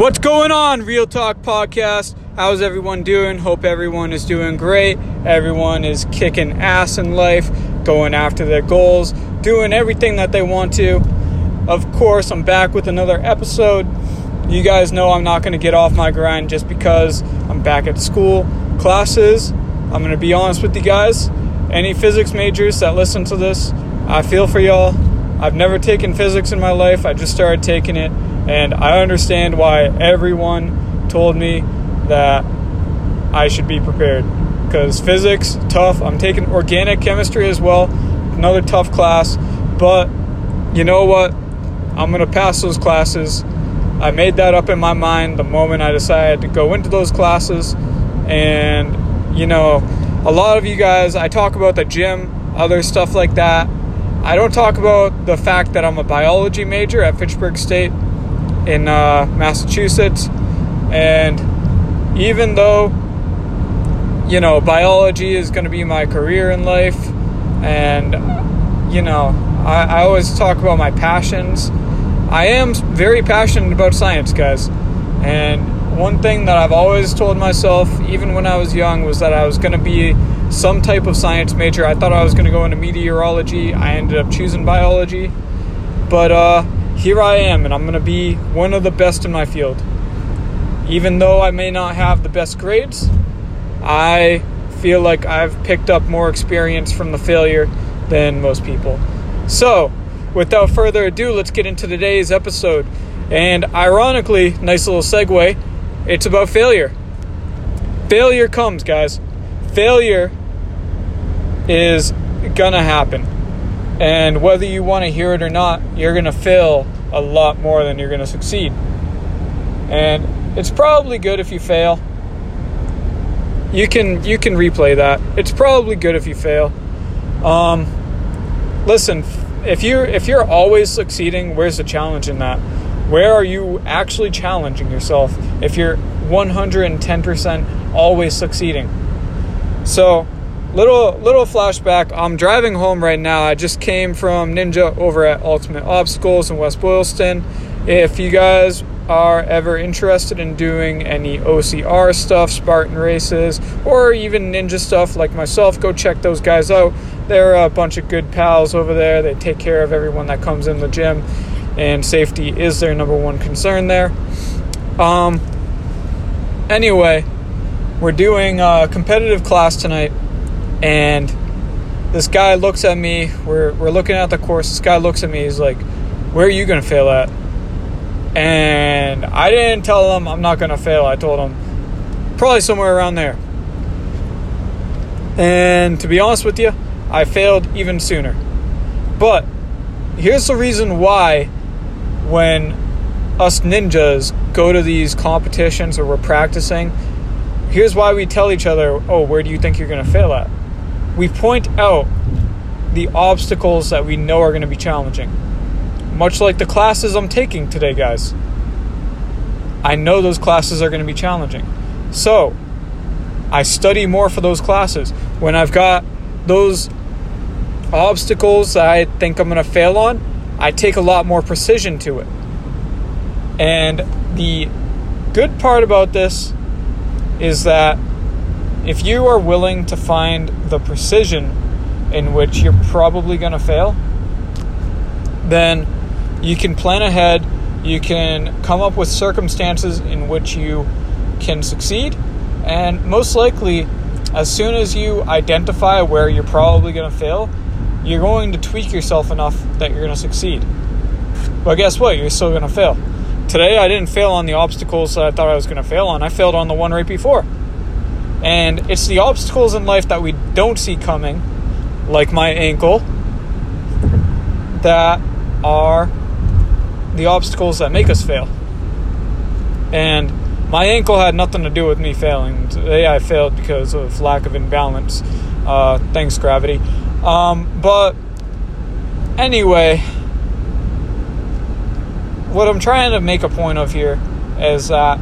What's going on, Real Talk Podcast? How's everyone doing? Hope everyone is doing great. Everyone is kicking ass in life, going after their goals, doing everything that they want to. Of course, I'm back with another episode. You guys know I'm not going to get off my grind just because I'm back at school. Classes, I'm going to be honest with you guys. Any physics majors that listen to this, I feel for y'all. I've never taken physics in my life, I just started taking it and I understand why everyone told me that I should be prepared. Because physics, tough. I'm taking organic chemistry as well, another tough class. But you know what? I'm going to pass those classes. I made that up in my mind the moment I decided to go into those classes. And, you know, a lot of you guys, I talk about the gym, other stuff like that. I don't talk about the fact that I'm a biology major at Fitchburg State in uh, Massachusetts. And even though, you know, biology is going to be my career in life, and, you know, I, I always talk about my passions. I am very passionate about science, guys. And one thing that I've always told myself, even when I was young, was that I was going to be some type of science major. I thought I was going to go into meteorology. I ended up choosing biology. But, uh, here I am, and I'm going to be one of the best in my field. Even though I may not have the best grades, I feel like I've picked up more experience from the failure than most people. So, without further ado, let's get into today's episode. And ironically, nice little segue, it's about failure. Failure comes, guys. Failure is gonna happen. And whether you want to hear it or not, you're going to fail a lot more than you're going to succeed. And it's probably good if you fail. You can you can replay that. It's probably good if you fail. Um, listen, if you're if you're always succeeding, where's the challenge in that? Where are you actually challenging yourself if you're 110% always succeeding? So, little little flashback. I'm driving home right now. I just came from Ninja over at Ultimate Obstacles in West Boylston. If you guys are ever interested in doing any OCR stuff, Spartan races, or even ninja stuff like myself, go check those guys out. They're a bunch of good pals over there. They take care of everyone that comes in the gym, and safety is their number one concern there. Um, anyway, we're doing a competitive class tonight and this guy looks at me. We're, we're looking at the course. This guy looks at me. He's like, Where are you going to fail at? And I didn't tell him I'm not going to fail. I told him probably somewhere around there. And to be honest with you, I failed even sooner. But here's the reason why when us ninjas go to these competitions or we're practicing, here's why we tell each other, Oh, where do you think you're going to fail at? We point out the obstacles that we know are going to be challenging. Much like the classes I'm taking today, guys. I know those classes are going to be challenging. So, I study more for those classes. When I've got those obstacles that I think I'm going to fail on, I take a lot more precision to it. And the good part about this is that if you are willing to find the precision in which you're probably going to fail, then you can plan ahead. You can come up with circumstances in which you can succeed. And most likely, as soon as you identify where you're probably going to fail, you're going to tweak yourself enough that you're going to succeed. But guess what? You're still going to fail. Today, I didn't fail on the obstacles that I thought I was going to fail on. I failed on the one right before. And it's the obstacles in life that we don't see coming, like my ankle, that are the obstacles that make us fail. And my ankle had nothing to do with me failing. Today I failed because of lack of imbalance. Uh, thanks, gravity. Um, but anyway, what I'm trying to make a point of here is that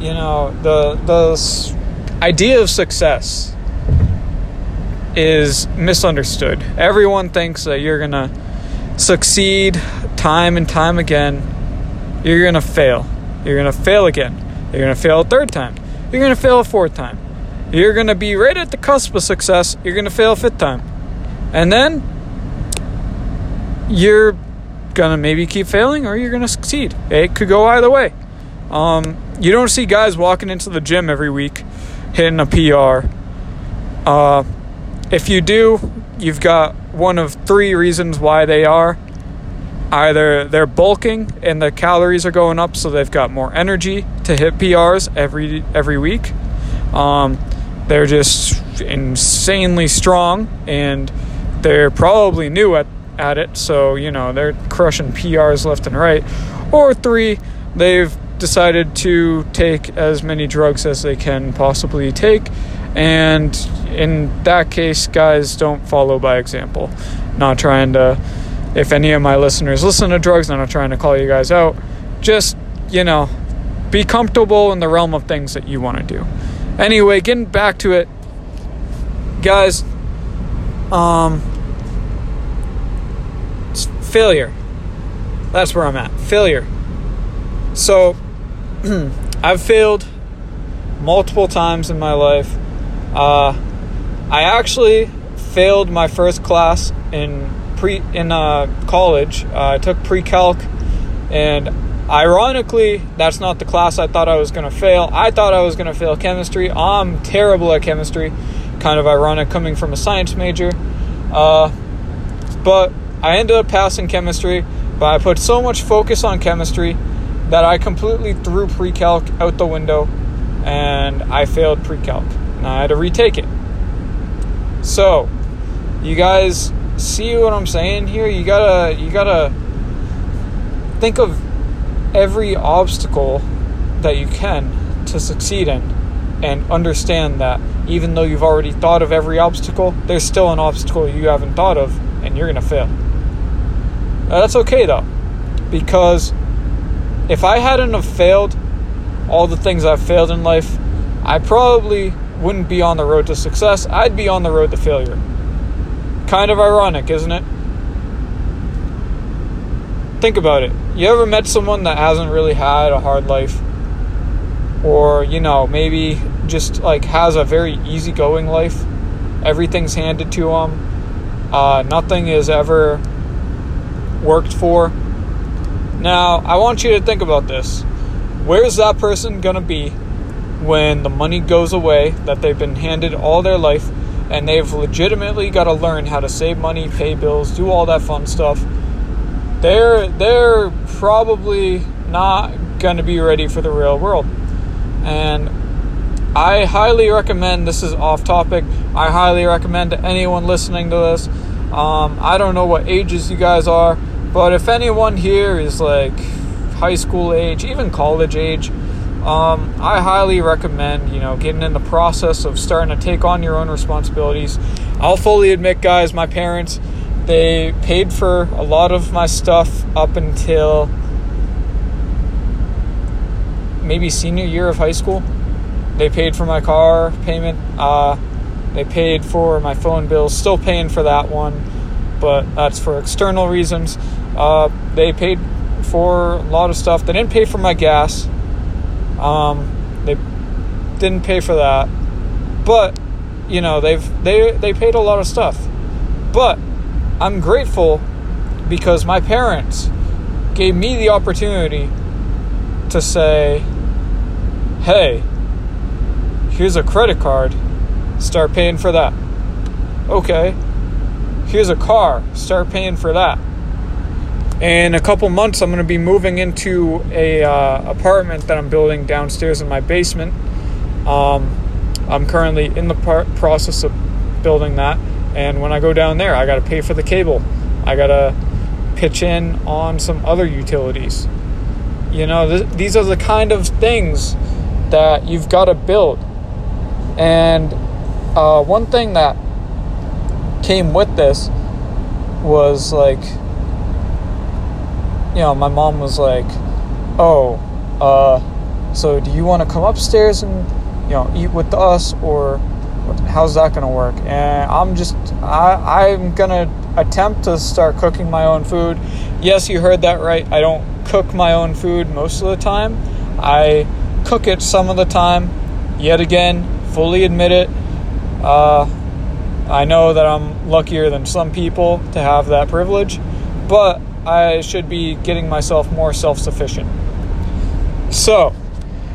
you know the the idea of success is misunderstood. Everyone thinks that you're going to succeed time and time again. You're going to fail. You're going to fail again. You're going to fail a third time. You're going to fail a fourth time. You're going to be right at the cusp of success. You're going to fail a fifth time. And then you're going to maybe keep failing or you're going to succeed. It could go either way. Um, you don't see guys walking into the gym every week hitting a PR. Uh, if you do, you've got one of three reasons why they are. Either they're bulking and the calories are going up, so they've got more energy to hit PRs every every week. Um, they're just insanely strong and they're probably new at, at it, so you know they're crushing PRs left and right. Or three, they've decided to take as many drugs as they can possibly take. And in that case, guys, don't follow by example. Not trying to, if any of my listeners listen to drugs, I'm not trying to call you guys out. Just, you know, be comfortable in the realm of things that you want to do. Anyway, getting back to it, guys, um, failure. That's where I'm at. Failure. So, I've failed multiple times in my life. Uh, I actually failed my first class in pre in uh, college. Uh, I took pre-calc, and ironically, that's not the class I thought I was going to fail. I thought I was going to fail chemistry. I'm terrible at chemistry. Kind of ironic coming from a science major. Uh, but I ended up passing chemistry. But I put so much focus on chemistry that I completely threw pre calc out the window and I failed pre calc. And I had to retake it. So, you guys see what I'm saying here? You gotta, you gotta think of every obstacle that you can to succeed in and understand that even though you've already thought of every obstacle, there's still an obstacle you haven't thought of and you're gonna fail. that's okay though, because if I hadn't have failed all the things I've failed in life, I probably wouldn't be on the road to success. I'd be on the road to failure. Kind of ironic, isn't it? Think about it. You ever met someone that hasn't really had a hard life? Or, you know, maybe just like has a very easygoing life? Everything's handed to them. Uh, nothing is ever worked for now, I want you to think about this. Where's that person going to be when the money goes away that they've been handed all their life and they've legitimately got to learn how to save money, pay bills, do all that fun stuff? They're they're probably not going to be ready for the real world. And I highly recommend this is off topic. I highly recommend to anyone listening to this. Um, I don't know what ages you guys are, but if anyone here is like high school age, even college age, um, I highly recommend you know getting in the process of starting to take on your own responsibilities. I'll fully admit, guys, my parents they paid for a lot of my stuff up until maybe senior year of high school. They paid for my car payment. Uh, they paid for my phone bills. Still paying for that one, but that's for external reasons. Uh, they paid for a lot of stuff. They didn't pay for my gas. Um, they didn't pay for that, but you know they've they they paid a lot of stuff. But I'm grateful because my parents gave me the opportunity to say, "Hey, here's a credit card. Start paying for that." Okay. Here's a car. Start paying for that in a couple months i'm going to be moving into a uh, apartment that i'm building downstairs in my basement. Um, i'm currently in the par- process of building that and when i go down there i got to pay for the cable. I got to pitch in on some other utilities. You know th- these are the kind of things that you've got to build. And uh, one thing that came with this was like you know, my mom was like, "Oh, uh, so do you want to come upstairs and you know eat with us, or how's that gonna work?" And I'm just, I, I'm gonna attempt to start cooking my own food. Yes, you heard that right. I don't cook my own food most of the time. I cook it some of the time. Yet again, fully admit it. Uh, I know that I'm luckier than some people to have that privilege, but I should be getting myself more self sufficient. So,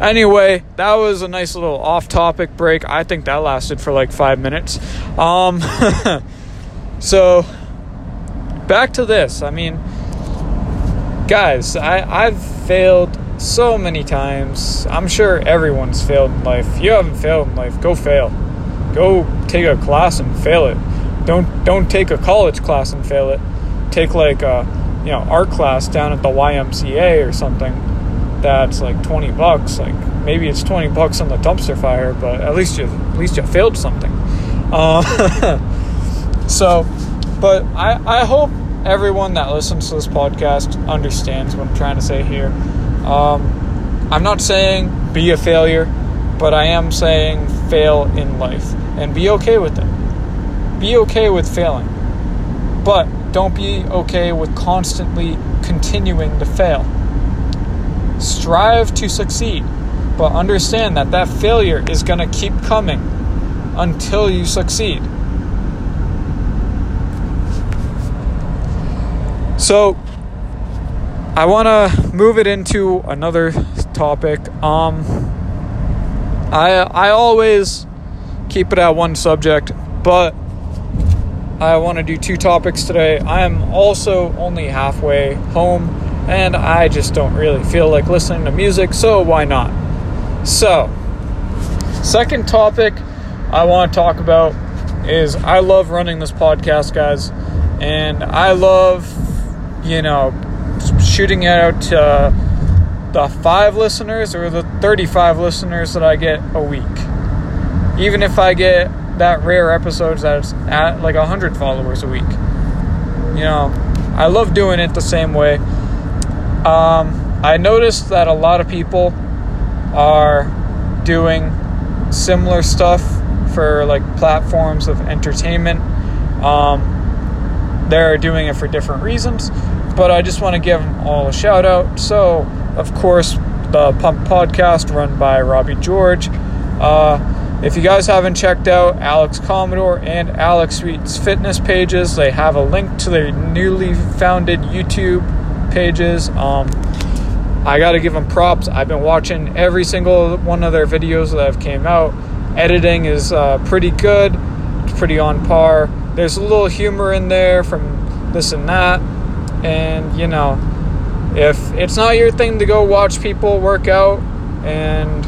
anyway, that was a nice little off topic break. I think that lasted for like five minutes. Um, so, back to this. I mean, guys, I, I've failed so many times. I'm sure everyone's failed in life. If you haven't failed in life, go fail. Go take a class and fail it. Don't don't take a college class and fail it. Take like a you know art class down at the YMCA or something. That's like twenty bucks. Like maybe it's twenty bucks on the dumpster fire, but at least you at least you failed something. Uh, so, but I I hope everyone that listens to this podcast understands what I'm trying to say here. Um, I'm not saying be a failure, but I am saying fail in life and be okay with it. Be okay with failing, but don't be okay with constantly continuing to fail. Strive to succeed, but understand that that failure is going to keep coming until you succeed. So, I want to move it into another topic. Um, I I always keep it at one subject, but I want to do two topics today. I am also only halfway home, and I just don't really feel like listening to music, so why not? So, second topic I want to talk about is I love running this podcast, guys, and I love you know, shooting out to the five listeners or the 35 listeners that I get a week. Even if I get that rare episodes that's at like 100 followers a week. You know, I love doing it the same way. Um, I noticed that a lot of people are doing similar stuff for like platforms of entertainment. Um, they're doing it for different reasons but I just want to give them all a shout out. So, of course, the Pump Podcast run by Robbie George. Uh, if you guys haven't checked out Alex Commodore and Alex Sweet's fitness pages, they have a link to their newly founded YouTube pages. Um, I got to give them props. I've been watching every single one of their videos that have came out. Editing is uh, pretty good, pretty on par. There's a little humor in there from this and that and, you know, if it's not your thing to go watch people work out and,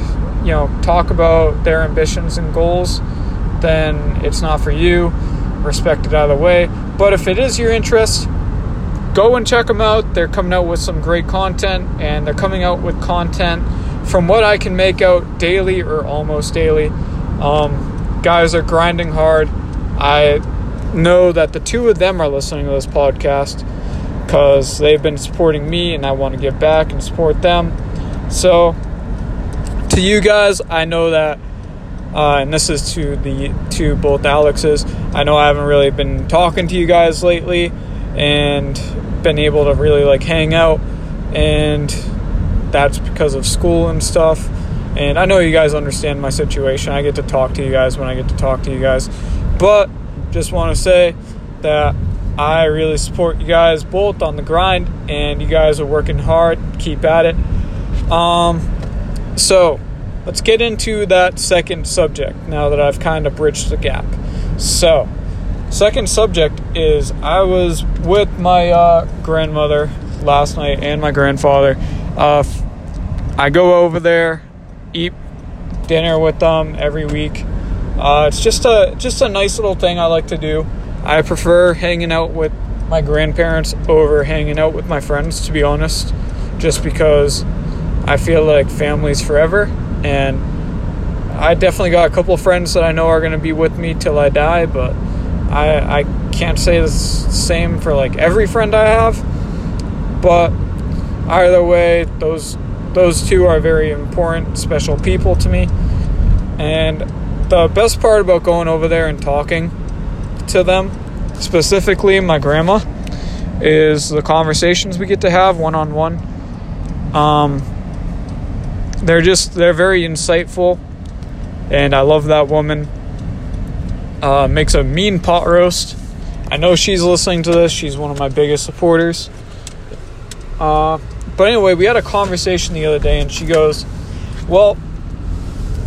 you know, talk about their ambitions and goals, then it's not for you. Respect it out of the way. But if it is your interest, go and check them out. They're coming out with some great content, and they're coming out with content from what I can make out daily or almost daily. Um, guys are grinding hard. I know that the two of them are listening to this podcast because they've been supporting me and I want to give back and support them. So, to you guys, I know that, uh, and this is to the to both Alexes. I know I haven't really been talking to you guys lately, and been able to really like hang out, and that's because of school and stuff. And I know you guys understand my situation. I get to talk to you guys when I get to talk to you guys, but just want to say that I really support you guys both on the grind, and you guys are working hard. Keep at it. Um, so let's get into that second subject now that I've kind of bridged the gap. So, second subject is I was with my uh, grandmother last night and my grandfather. Uh, I go over there, eat dinner with them every week. Uh, it's just a just a nice little thing I like to do. I prefer hanging out with my grandparents over hanging out with my friends, to be honest, just because I feel like family's forever. And I definitely got a couple friends that I know are going to be with me till I die, but I, I can't say the same for like every friend I have. But either way, those those two are very important, special people to me. And the best part about going over there and talking to them, specifically my grandma, is the conversations we get to have one on one. They're just they're very insightful, and I love that woman. Uh, makes a mean pot roast. I know she's listening to this. She's one of my biggest supporters. Uh, but anyway, we had a conversation the other day, and she goes, "Well,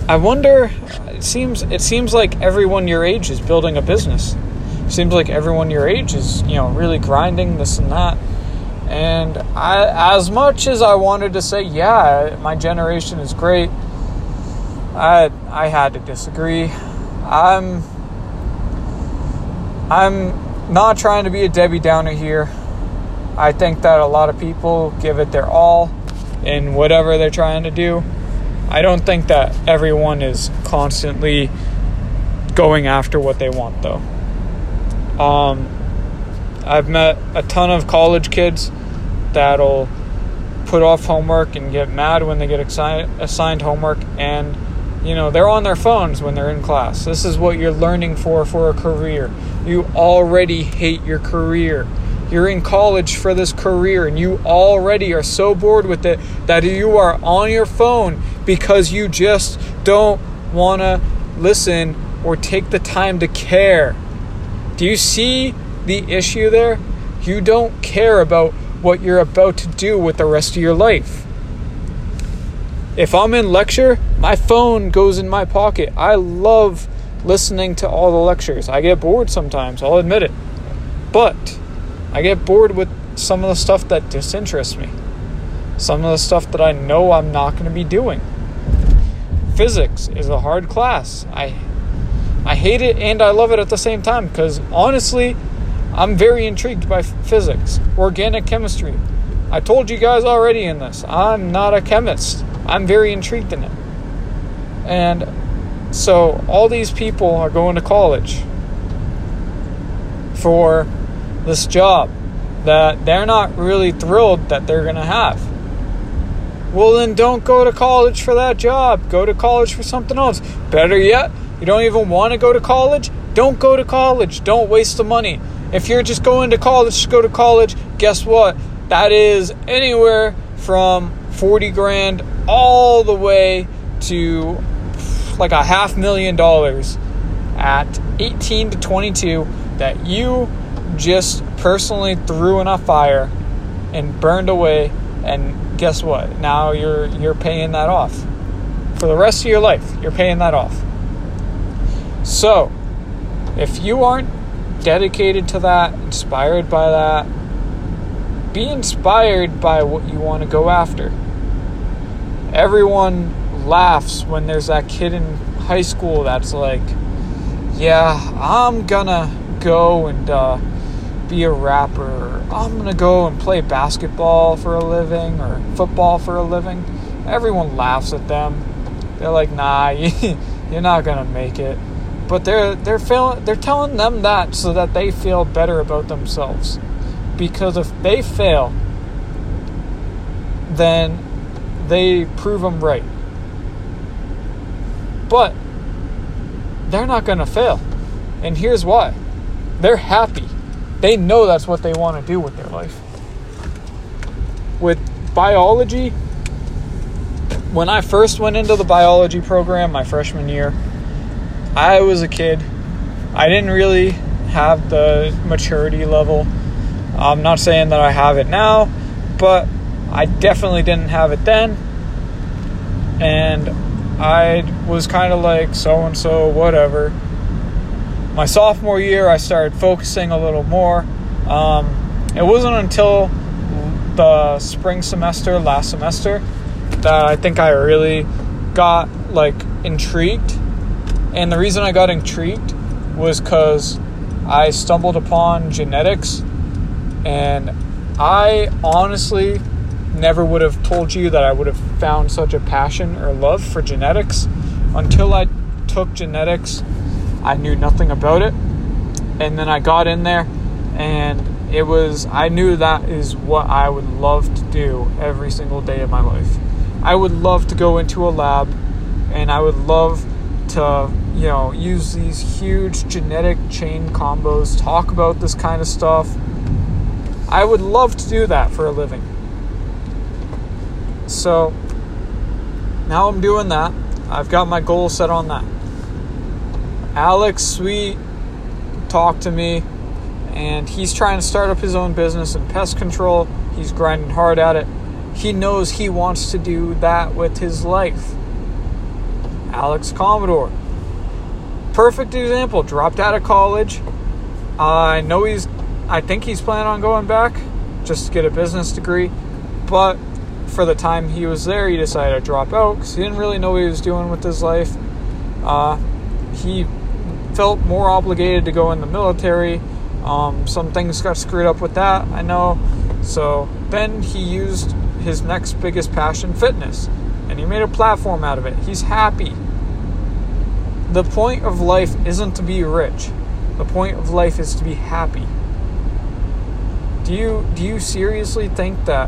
I wonder. It seems it seems like everyone your age is building a business. It seems like everyone your age is, you know, really grinding this and that." And I, as much as I wanted to say, yeah, my generation is great, I I had to disagree. I'm I'm not trying to be a Debbie Downer here. I think that a lot of people give it their all in whatever they're trying to do. I don't think that everyone is constantly going after what they want though. Um, I've met a ton of college kids that'll put off homework and get mad when they get assi- assigned homework and you know they're on their phones when they're in class. This is what you're learning for for a career. You already hate your career. You're in college for this career and you already are so bored with it that you are on your phone because you just don't want to listen or take the time to care. Do you see the issue there? You don't care about what you're about to do with the rest of your life. If I'm in lecture, my phone goes in my pocket. I love listening to all the lectures. I get bored sometimes, I'll admit it. But I get bored with some of the stuff that disinterests me. Some of the stuff that I know I'm not going to be doing. Physics is a hard class. I I hate it and I love it at the same time because honestly, I'm very intrigued by physics, organic chemistry. I told you guys already in this, I'm not a chemist. I'm very intrigued in it. And so all these people are going to college for this job that they're not really thrilled that they're going to have. Well, then don't go to college for that job. Go to college for something else. Better yet, you don't even want to go to college? Don't go to college. Don't waste the money. If you're just going to college, just go to college. Guess what? That is anywhere from 40 grand all the way to like a half million dollars at 18 to 22 that you just personally threw in a fire and burned away and guess what now you're you're paying that off for the rest of your life you're paying that off so if you aren't dedicated to that, inspired by that. Be inspired by what you want to go after. Everyone laughs when there's that kid in high school that's like, yeah, I'm gonna go and uh, be a rapper. I'm gonna go and play basketball for a living or football for a living. Everyone laughs at them. They're like, nah, you're not gonna make it but they're they're feeling they're telling them that so that they feel better about themselves. Because if they fail then they prove them right. But they're not going to fail. And here's why. They're happy. They know that's what they want to do with their life. With biology when i first went into the biology program my freshman year I was a kid. I didn't really have the maturity level. I'm not saying that I have it now, but I definitely didn't have it then. And I was kind of like so and so, whatever. My sophomore year, I started focusing a little more. Um, it wasn't until the spring semester, last semester, that I think I really got like intrigued and the reason I got intrigued was because I stumbled upon genetics, and I honestly never would have told you that I would have found such a passion or love for genetics until I took genetics. I knew nothing about it, and then I got in there, and it was, I knew that is what I would love to do every single day of my life. I would love to go into a lab, and I would love to you know use these huge genetic chain combos talk about this kind of stuff i would love to do that for a living so now I'm doing that. I've got my goal set on that. Alex Sweet talked to me, and he's trying to start up his own business in pest control. He's grinding hard at it. He knows he wants to do that with his life. Alex Commodore. Perfect example. Dropped out of college. I know he's, I think he's planning on going back just to get a business degree. But for the time he was there, he decided to drop out because he didn't really know what he was doing with his life. Uh, he felt more obligated to go in the military. Um, some things got screwed up with that, I know. So then he used his next biggest passion, fitness, and he made a platform out of it. He's happy. The point of life isn't to be rich. The point of life is to be happy. Do you do you seriously think that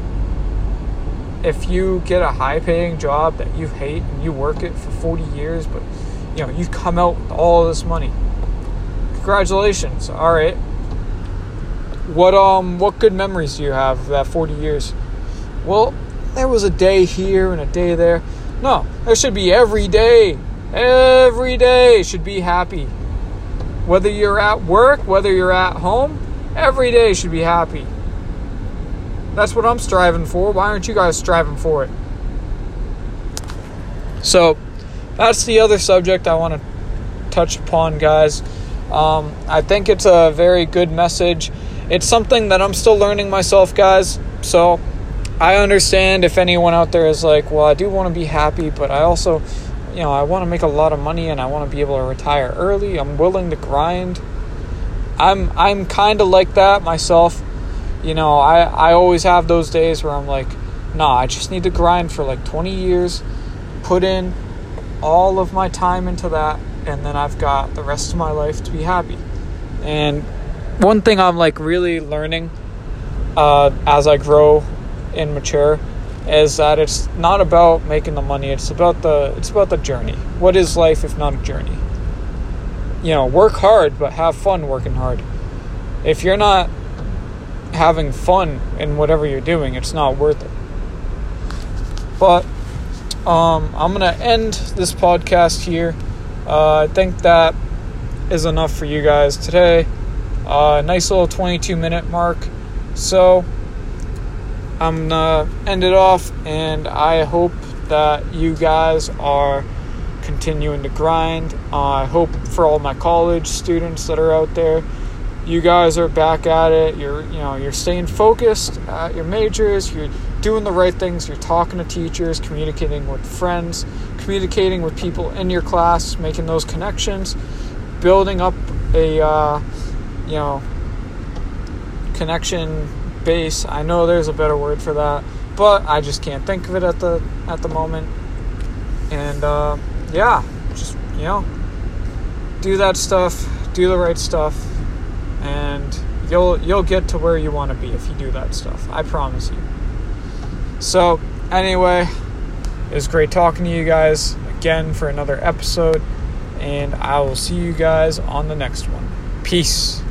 if you get a high paying job that you hate and you work it for 40 years but you know you come out with all this money? Congratulations. All right. What um what good memories do you have of that 40 years? Well there was a day here and a day there. No there should be every day every day should be happy whether you're at work whether you're at home every day should be happy that's what I'm striving for. Why aren't you guys striving for it? So, that's the other subject I want to touch upon, guys. Um, I think it's a very good message. It's something that I'm still learning myself, guys. So, I understand if anyone out there is like, well, I do want to be happy, but I also, you know, I want to make a lot of money and I want to be able to retire early. I'm willing to grind. I'm I'm kind of like that myself you know, I, I always have those days where I'm like, nah, I just need to grind for like 20 years, put in all of my time into that, and then I've got the rest of my life to be happy. And one thing I'm like really learning uh, as I grow and mature is that it's not about making the money it's about the it's about the journey what is life if not a journey you know work hard but have fun working hard if you're not having fun in whatever you're doing, it's not worth it. But um, I'm to end this podcast here. Uh, I think that is enough for you guys today. Uh, nice little 22 minute mark. So I'm to end it off, and I hope that you guys are continuing to grind. Uh, I hope for all my college students that are out there you guys are back at it. You're you know you're staying focused at your majors. You're doing the right things. You're talking to teachers, communicating with friends, communicating with people in your class, making those connections, building up a uh, you know connection base. I know there's a better word for that, but I just can't think of it at the at the moment. And uh, yeah, just you know, do that stuff, do the right stuff and you'll you'll get to where you want to be if you do that stuff. I promise you. So, anyway, it was great talking to you guys again for another episode, and I will see you guys on the next one. Peace.